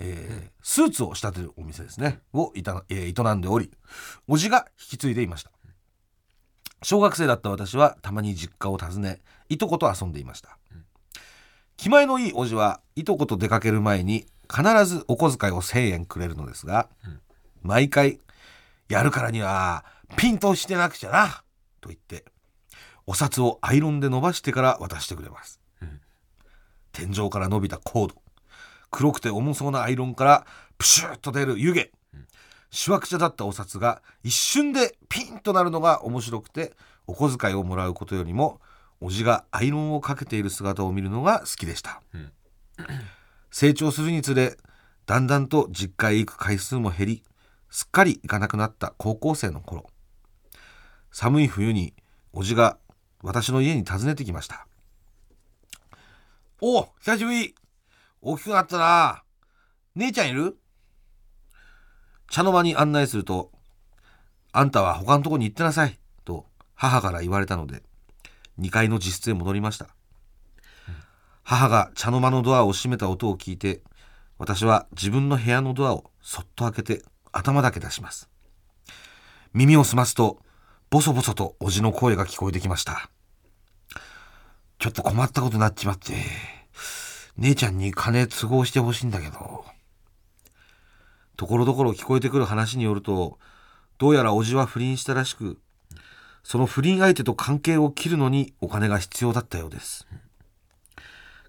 えースーツを仕立てるお店ですね。をいた、えー営んでおりおじが引き継いでいました。小学生だった私はたまに実家を訪ねいとこと遊んでいました、気前のいいおじはいとこと出かける前に必ずお小遣いを1,000円くれるのですが、毎回やるからにはピンとしてなくちゃなと言ってお札をアイロンで伸ばしてから渡してくれます、天井から伸びたコード黒くて重そうなアイロンからプシューッと出る湯気、しわくちゃだったお札が一瞬でピンとなるのが面白くてお小遣いをもらうことよりもおじがアイロンをかけている姿を見るのが好きでした、ん。成長するにつれだんだんと実家へ行く回数も減りすっかり行かなくなった高校生の頃。寒い冬におじが私の家に訪ねてきましたおう久しぶり大きくなったな。姉ちゃんいる？茶の間に案内すると「あんたは他のとこに行ってなさい」と母から言われたので2階の自室へ戻りました。母が茶の間のドアを閉めた音を聞いて私は自分の部屋のドアをそっと開けて頭だけ出します。耳を澄ますとボソボソとおじの声が聞こえてきました。ちょっと困ったことになっちまって。姉ちゃんに金都合してほしいんだけど。ところどころ聞こえてくる話によるとどうやらおじは不倫したらしくその不倫相手と関係を切るのにお金が必要だったようです。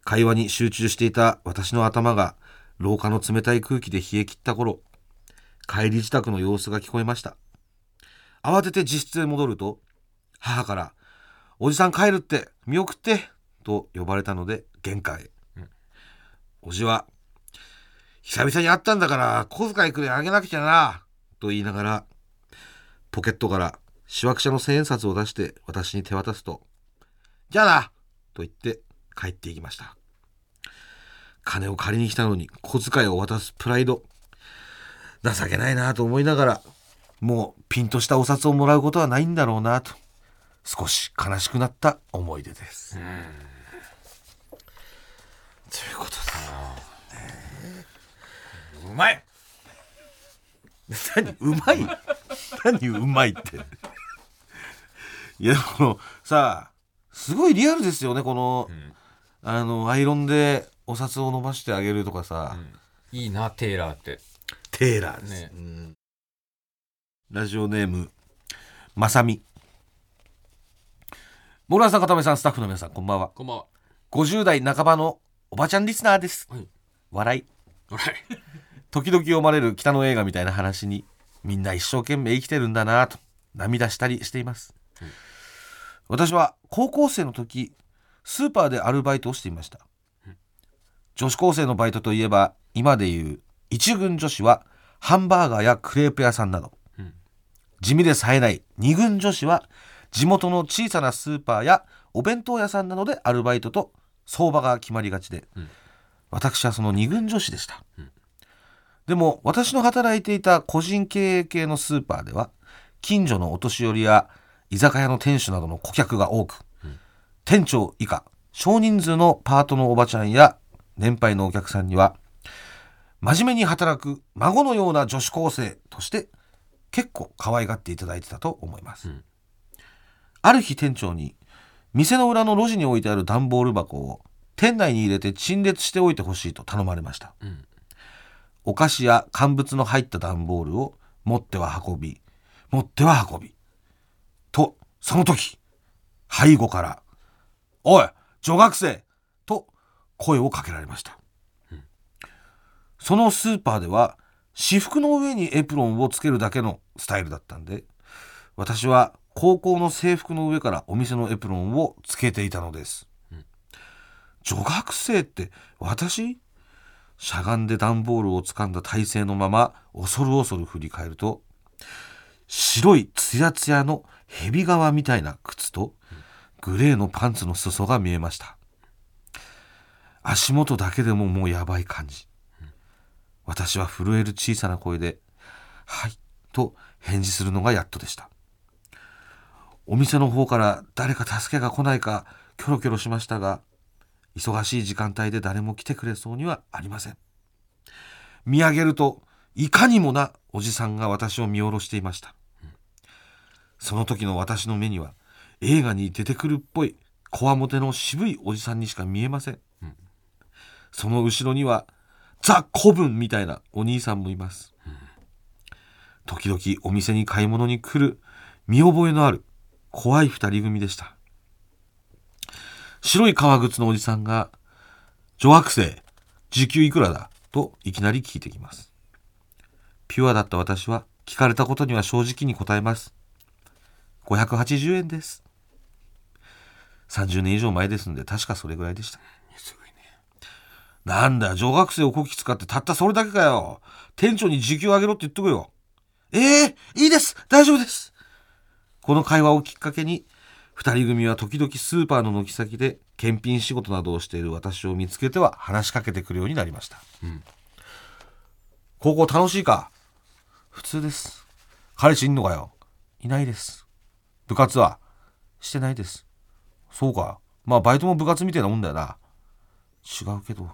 会話に集中していた私の頭が廊下の冷たい空気で冷え切った頃帰り支度の様子が聞こえました。慌てて自室へ戻ると母から「おじさん帰るって見送って」と呼ばれたので玄関へ、おじは「久々に会ったんだから小遣いくれあげなくちゃな」と言いながらポケットからしわくちゃの千円札を出して私に手渡すと「じゃあな!」と言って帰っていきました金を借りに来たのに小遣いを渡すプライド情けないなと思いながらもうピンとしたお札をもらうことはないんだろうなと少し悲しくなった思い出です。ということうまい。で何うまい？何うまいって。いやこのさあすごいリアルですよねこの、あのアイロンでお札を伸ばしてあげるとかさ、いいなテーラーって。テーラーです、ね。うん。ラジオネームまさみ。モランさん片目さんスタッフの皆さんこんばんは。こんばんは。50代半ばのおばちゃんリスナーです、はい。笑い。はい時々読まれる北の映画みたいな話にみんな一生懸命生きてるんだなと涙したりしています、私は高校生の時スーパーでアルバイトをしていました、女子高生のバイトといえば今でいう一軍女子はハンバーガーやクレープ屋さんなど、うん地味で冴えない二軍女子は地元の小さなスーパーやお弁当屋さんなどでアルバイトと相場が決まりがちで、私はその二軍女子でした、うんでも私の働いていた個人経営系のスーパーでは近所のお年寄りや居酒屋の店主などの顧客が多く、うん。店長以下少人数のパートのおばちゃんや年配のお客さんには真面目に働く孫のような女子高生として結構可愛がっていただいてたと思います、うん。ある日店長に店の裏の路地に置いてある段ボール箱を店内に入れて陳列しておいてほしいと頼まれました。うんお菓子や乾物の入った段ボールを持っては運び持っては運びとその時背後から「おい女学生!」と声をかけられました、そのスーパーでは私服の上にエプロンをつけるだけのスタイルだったんで私は高校の制服の上からお店のエプロンをつけていたのです、女学生って私？しゃがんで段ボールを掴んだ体勢のまま恐る恐る振り返ると白いツヤツヤの蛇革みたいな靴とグレーのパンツの裾が見えました。足元だけでももうやばい感じ。私は震える小さな声で「はい」と返事するのがやっとでした。お店の方から誰か助けが来ないかキョロキョロしましたが忙しい時間帯で誰も来てくれそうにはありません。見上げるといかにもなおじさんが私を見下ろしていました。その時の私の目には映画に出てくるっぽいこわもての渋いおじさんにしか見えません、その後ろにはザ・古文みたいなお兄さんもいます、時々お店に買い物に来る見覚えのある怖い二人組でした。白い革靴のおじさんが「女学生時給いくらだ?」といきなり聞いてきます。ピュアだった私は聞かれたことには正直に答えます。580円です。30年以上前ですので確かそれぐらいでした。すごいね。なんだよ女学生をこき使ってたったそれだけかよ。店長に時給上げろって言っとくよ。ええいいです。大丈夫です。この会話をきっかけに二人組は時々スーパーの軒先で検品仕事などをしている私を見つけては話しかけてくるようになりました、ん。高校楽しいか？普通です。彼氏いんのかよ？いないです。部活は？してないです。そうか。まあバイトも部活みたいなもんだよな。違うけど。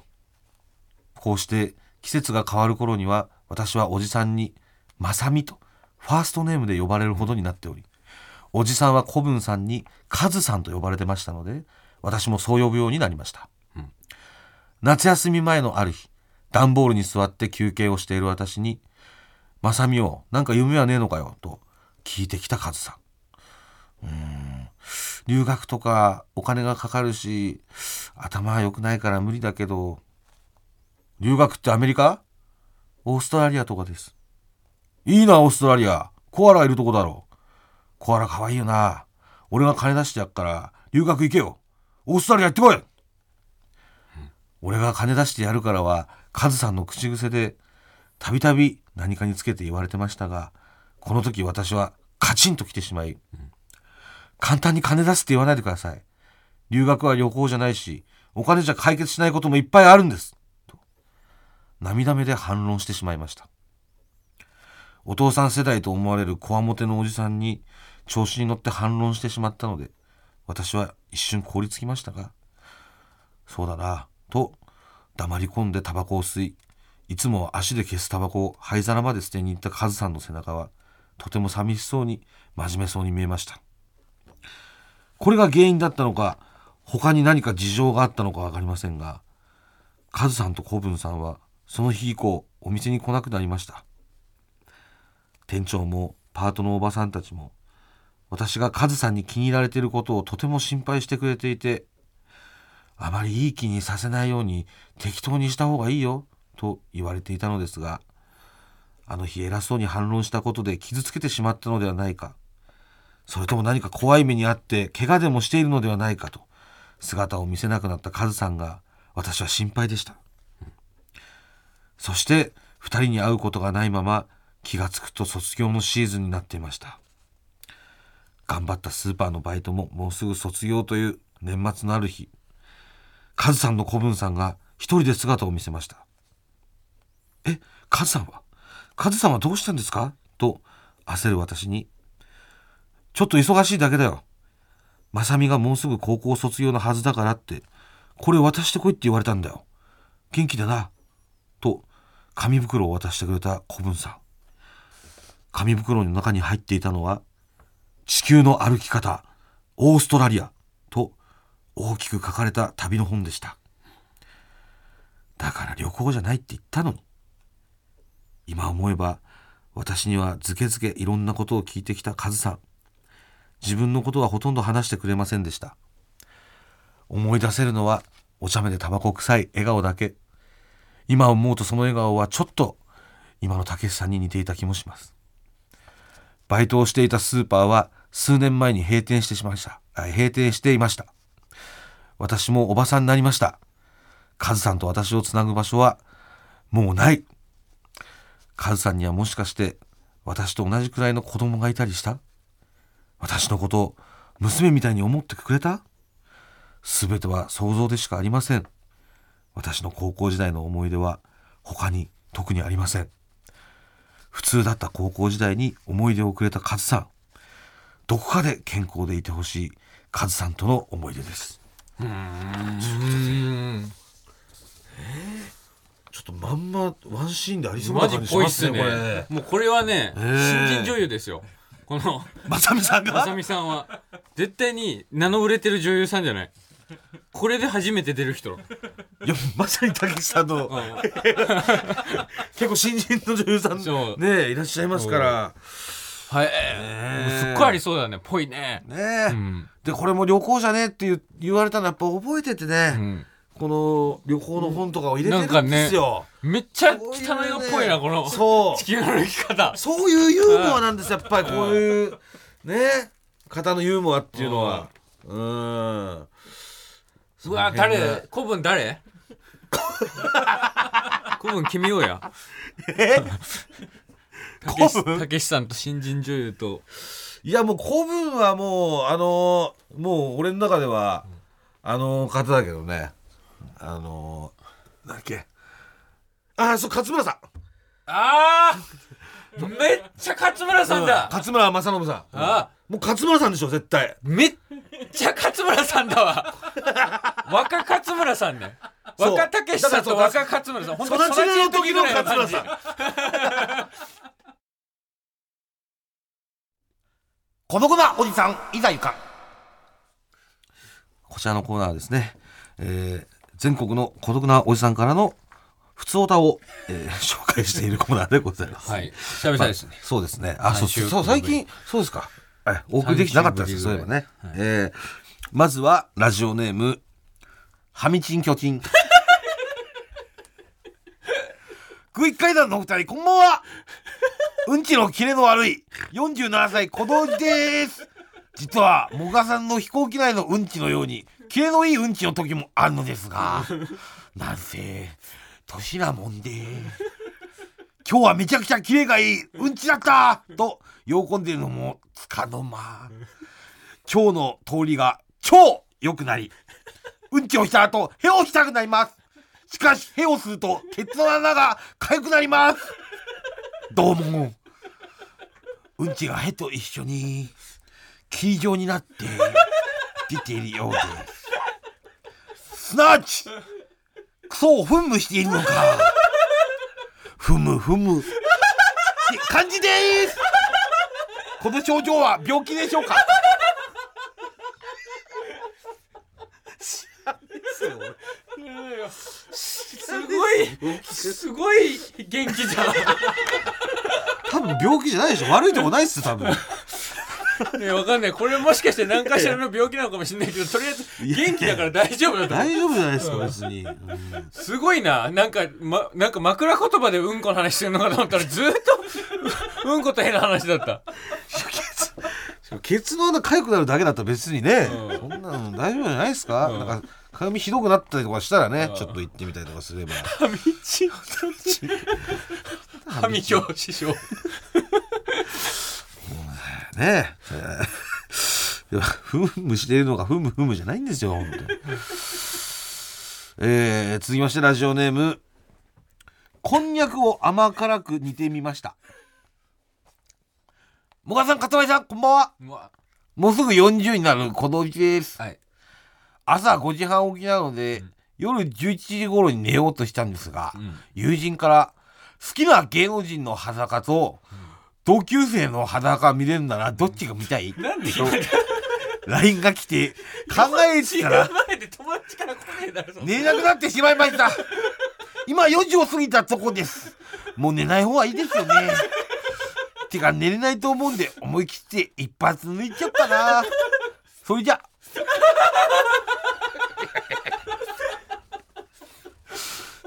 こうして季節が変わる頃には私はおじさんに「まさみ」とファーストネームで呼ばれるほどになっておりおじさんは古文さんにカズさんと呼ばれてましたので私もそう呼ぶようになりました、うん。夏休み前のある日段ボールに座って休憩をしている私に「まさみよなんか夢はねえのかよ」と聞いてきたカズさん。うん。留学とかお金がかかるし頭は良くないから無理だけど留学ってアメリカ？オーストラリアとかですいいなオーストラリア。コアラいるとこだろコアラ可愛いよな。俺が金出してやっから留学行けよ。オーストラリア行ってこい、俺が金出してやるからはカズさんの口癖でたびたび何かにつけて言われてましたがこの時私はカチンと来てしまい、簡単に金出すって言わないでください。留学は旅行じゃないしお金じゃ解決しないこともいっぱいあるんです。と涙目で反論してしまいました。お父さん世代と思われるこわもてのおじさんに調子に乗って反論してしまったので私は一瞬凍りつきましたがそうだなと黙り込んでタバコを吸いいつもは足で消すタバコを灰皿まで捨てに行ったカズさんの背中はとても寂しそうに真面目そうに見えました。これが原因だったのか他に何か事情があったのか分かりませんがカズさんと古文さんはその日以降お店に来なくなりました。店長もパートのおばさんたちも私がカズさんに気に入られていることをとても心配してくれていてあまりいい気にさせないように適当にした方がいいよと言われていたのですがあの日偉そうに反論したことで傷つけてしまったのではないかそれとも何か怖い目にあって怪我でもしているのではないかと姿を見せなくなったカズさんが私は心配でした。そして二人に会うことがないまま気がつくと卒業のシーズンになっていました。頑張ったスーパーのバイトももうすぐ卒業という年末のある日。カズさんの子分さんが一人で姿を見せました。えカズさんは？カズさんはどうしたんですか？と焦る私に。ちょっと忙しいだけだよ。まさみがもうすぐ高校卒業のはずだからってこれ渡してこいって言われたんだよ。元気だな。と紙袋を渡してくれた子分さん。紙袋の中に入っていたのは地球の歩き方オーストラリアと大きく書かれた旅の本でした。だから旅行じゃないって言ったのに。今思えば私にはずけずけいろんなことを聞いてきたカズさん。自分のことはほとんど話してくれませんでした。思い出せるのはお茶目でタバコ臭い笑顔だけ。今思うとその笑顔はちょっと今のたけしさんに似ていた気もします。バイトをしていたスーパーは数年前に閉店してしまいました。閉店していました。私もおばさんになりました。カズさんと私をつなぐ場所はもうない。カズさんにはもしかして私と同じくらいの子供がいたりした？私のことを娘みたいに思ってくれた？全ては想像でしかありません。私の高校時代の思い出は他に特にありません。普通だった高校時代に思い出をくれたカズさん。どこかで健康でいてほしいカズさんとの思い出です。うん。ちょっとまんまワンシーンでありそうなマジ感じしますねぽいっすね。これ。もうこれはね、えー。新人女優ですよ。このまさみさんまがさみさんは。絶対に名の売れてる女優さんじゃないこれで初めて出る人。いやまさにたけしさんの。うん。結構新人の女優さんそう。ねいらっしゃいますから。はい、ねすっごいありそうだね。ぽいね。ねえ、うん、でこれも旅行じゃねって言言われたのやっぱ覚えててね、うん、この旅行の本とかを入れてるんですよ、めっちゃ汚いのっぽいなこのそう。地球の歩き方。そういうユーモアなんですよやっぱりこういうね方のユーモアっていうのは。うんうわ誰古文誰？古文決めようやえ？たけし古文？たけしさんと新人女優と。いやもう古文はもうあのもう俺の中では、あの方だけどね。あのなんだっけ？あそう勝村さん。あーめっちゃ勝村さんだ、うん勝村正信さん。あもう勝村さんでしょ絶対。めっちゃ勝村さんだわ。若勝村さんね。そう。若武さんと若勝村さん。本当育ちの時の勝村さん。孤独なおじさんいざゆかこちらのコーナーはですね、えー全国の孤独なおじさんからの普通歌を、えー紹介しているコーナーでございます。はい。久々ですね。そうですね。あ、そうそう最近そうですか。はいお送りできてなかったです。そういえばね。はいえーまずはラジオネームハミチン巨人。空気階段のお二人こんばんは。うんちのキレの悪い47歳小道寺です。実はもがさんの飛行機内のうんちのようにキレのいいうんちの時もあるのですが、なんせ年なもんで。今日はめちゃくちゃキレがいい。うんちだった。と喜んでいるのもつかの間。今日の通りが超良くなりうんちをした後へをしたくなります。しかしへをするとケツの穴が痒くなります。どうも。うんちがへと一緒に霧状になって出ているようです。すなわちクソを噴霧しているのか。ふむふむ。感じです。この症状は病気でしょうか？すごいすごい元気じゃ多分病気じゃないでしょ。悪いとこないっす多分。んいやわかんない。これもしかして何かしらの病気なのかもしれないけどとりあえず元気だから大丈夫だと思う。大丈夫じゃないですか別に。うん。すごいな。なんか、ま、なんか枕言葉でうんこの話してるのかと思ったらずっとううんこと変な話だった。ケツの穴痒くなるだけだったら別にね、うん。そんなの大丈夫じゃないですか。うん。なんか髪ひどくなったりとかしたらね、うん。ちょっと行ってみたりとかすれば。道神教師匠ねえ。いやふむふむしているのがふむふむじゃないんですよ、本当に。えー、続きましてラジオネーム、こんにゃくを甘辛く煮てみました。もがさん、かたまりさん、こんばんは。もうすぐ40になる子供です。はい朝5時半起きなので、夜11時頃に寝ようとしたんですが、ん友人から好きな芸能人の裸と、同級生の裸見れるならどっちが見たい？なんで？と LINE が来て考えてたら。前で友達から来ねえだろ。そんな寝れなくなってしまいました。今4時を過ぎたとこです。もう寝ない方がいいですよね。てか寝れないと思うんで思い切って一発抜いちゃおうかな。それじゃ。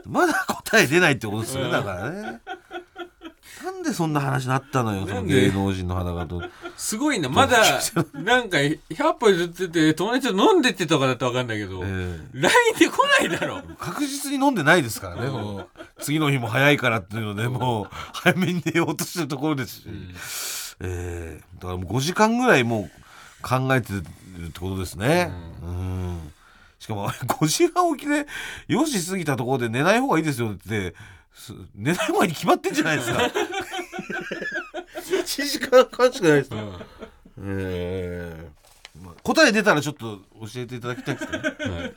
まだ答え出ないってことですよねだからねなんでそんな話になったのよその芸能人の裸と。すごいな。まだなんか100歩譲ってて友達と飲んでってとかだと分かんないけど、ええ。LINE で来ないだろ。確実に飲んでないですからね、もう。次の日も早いからっていうのでもう早めに寝ようとしてるところですし、えーだからもう5時間ぐらいもう考えてるってことですね。うん。しかも5時半起きで4時過ぎたところで寝ない方がいいですよってす寝ない前に決まってんじゃないですか 1時間半しかないですよ、えーまあ答え出たらちょっと教えていただきたいですね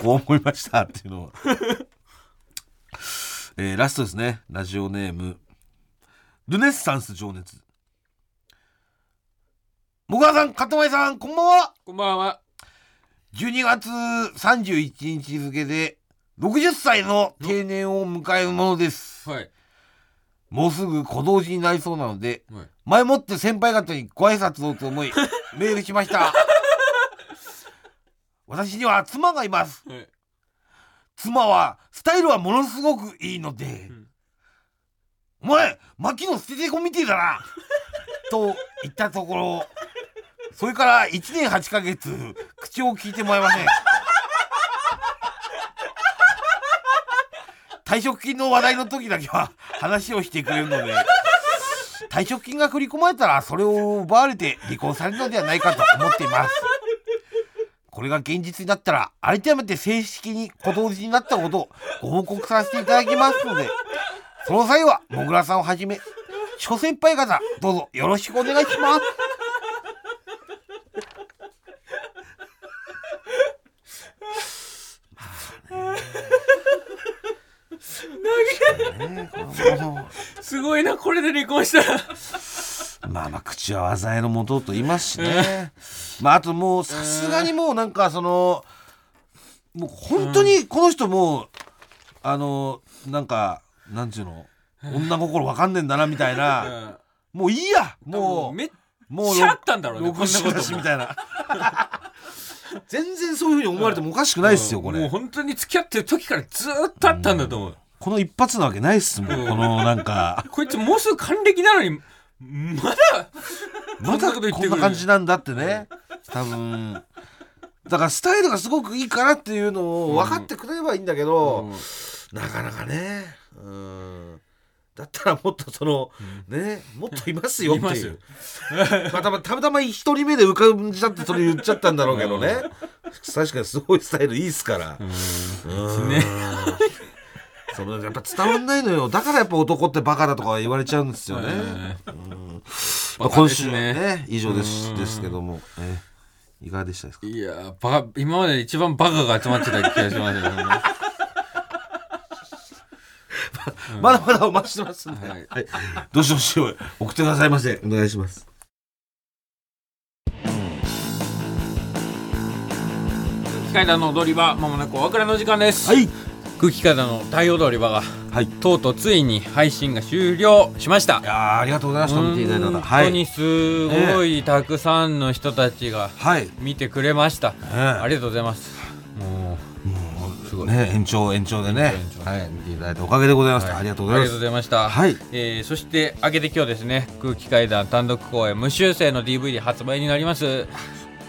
こう思いましたっていうのは。えーラストですね。ラジオネーム。ルネッサンス情熱。もぐらさん、かたまりさん、こんばんは。こんばんは12月31日付で60歳の定年を迎えるものです。はいもうすぐ小同時になりそうなので、はい前もって先輩方にご挨拶をと思い、メールしました。私には妻がいます。はい妻はスタイルはものすごくいいので、んお前牧野捨ててこみてえだな と言ったところそれから1年8ヶ月口を聞いてもらえません退職金の話題の時だけは話をしてくれるので退職金が振り込まれたらそれを奪われて離婚されるのではないかと思っています。これが現実になったら改めて正式に小同時になったことをご報告させていただきますのでその際はもぐらさんをはじめ諸先輩方どうぞよろしくお願いします。ねすごいなこれで離婚したら。まあまあ口は災いのもとと言いますしね。まああともうさすがにもうなんかそのもう本当にこの人もうあのなんかなんていうの？女心わかんねえんだなみたいな。もういいやもう。めっもうちゃあったんだろうね六こんなことみたいな全然そういうふうに思われてもおかしくないですよこもうれ本当に付き合ってる時からずーっとあったんだと思う、この一発なわけないっすもん。このなんか。こいつもうすぐ還暦なのにまだまだこんなこと言ってくる。こんな感じなんだってね。多分。だからスタイルがすごくいいからっていうのを分かってくれればいいんだけど、なかなかね。うんだったらもっとその、ねもっといますよっていう。まあたまたまたま一人目で浮かんじゃってそれ言っちゃったんだろうけどね。確かにすごいスタイルいいっすから。うん。ね。そのやっぱ伝わんないのよ。だからやっぱ男ってバカだとか言われちゃうんですよね、うん。まあ、今週はね以上ですですけども、えーいかがでしたですか？いやーバカ今までで一番バカが集まってた気がしますよ。ねまだまだお待ちしてますんで、はい。はい。どしどし送ってくださいませ。お願いします。機械だの踊り場まもなくお別れの時間です、はい。空気階段の大踊り場がはい。いとうとうついに配信が終了しました。やーありがとうございました。見ていただいた。方本はい。当にすごいたくさんの人たちがはい。見てくれました、え。ありがとうございます。もうすごい。ね延長延長でね。はい見ていただいておかげでございました、はい。ありがとうございます。ありがとうございました。はい。えーそして明けて今日ですね、空気階段単独公演無修正の DVD 発売になります。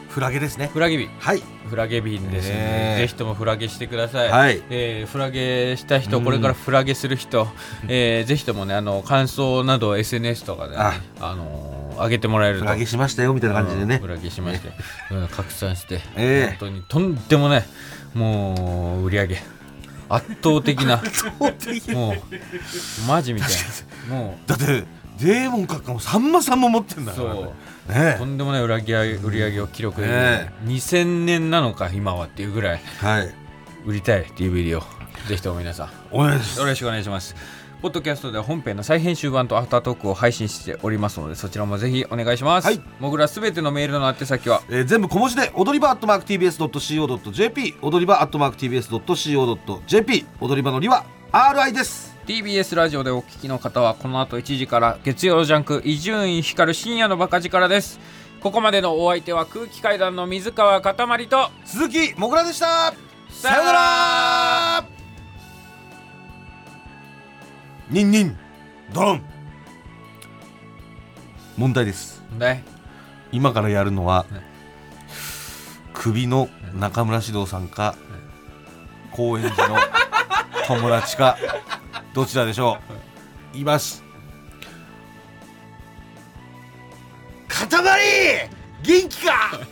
フラゲですね。フラゲ日。はい。フラゲ便ですね。え。ぜひともフラゲしてください、はい。えーフラゲした人、うん。これからフラゲする人、えーぜひともねあの感想など SNS とかで、ね、あ。あのー上げてもらえると。フラゲしましたよみたいな感じでね。うんフラゲしまして、うん拡散して、ええ。本当にとんでもない。もう売り上げ。圧倒的な。もうマジみたいな。もだってデーモン閣下もさんまさんも持ってんうだから。そう。ねとんでもない売り上げ売り上げを記録で。きる、え2000年なのか今はっていうぐらい。はい。売りたい DVD を。ぜひとも皆さん。お願いします。よろしくお願いしますポッドキャストでは本編の再編集版とアフタートークを配信しておりますのでそちらもぜひお願いします、はい。もぐらすべてのメールの宛先は？えー全部小文字で踊り場アットマーク TBS.CO.JP 踊り場アットマーク TBS.CO.JP 踊り場のりは RI です。TBS ラジオでお聞きの方はこの後1時から月曜ジャンク伊集院光深夜のバカ力です。ここまでのお相手は空気階段の水川かたまりと鈴木もぐらでした。さよならニンニン。ドロン。問題です。ね今からやるのは首の中村獅童さんか高円寺の 友達かどちらでしょう。います。塊！元気か？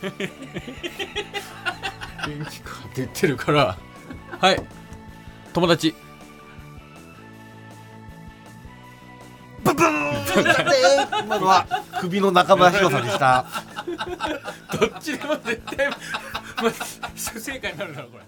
元気かって言ってるから。はい。友達ブブーンって今のは首の中村獅童さんでした。どっちでも絶対、まあ、不正解になるだろこれ。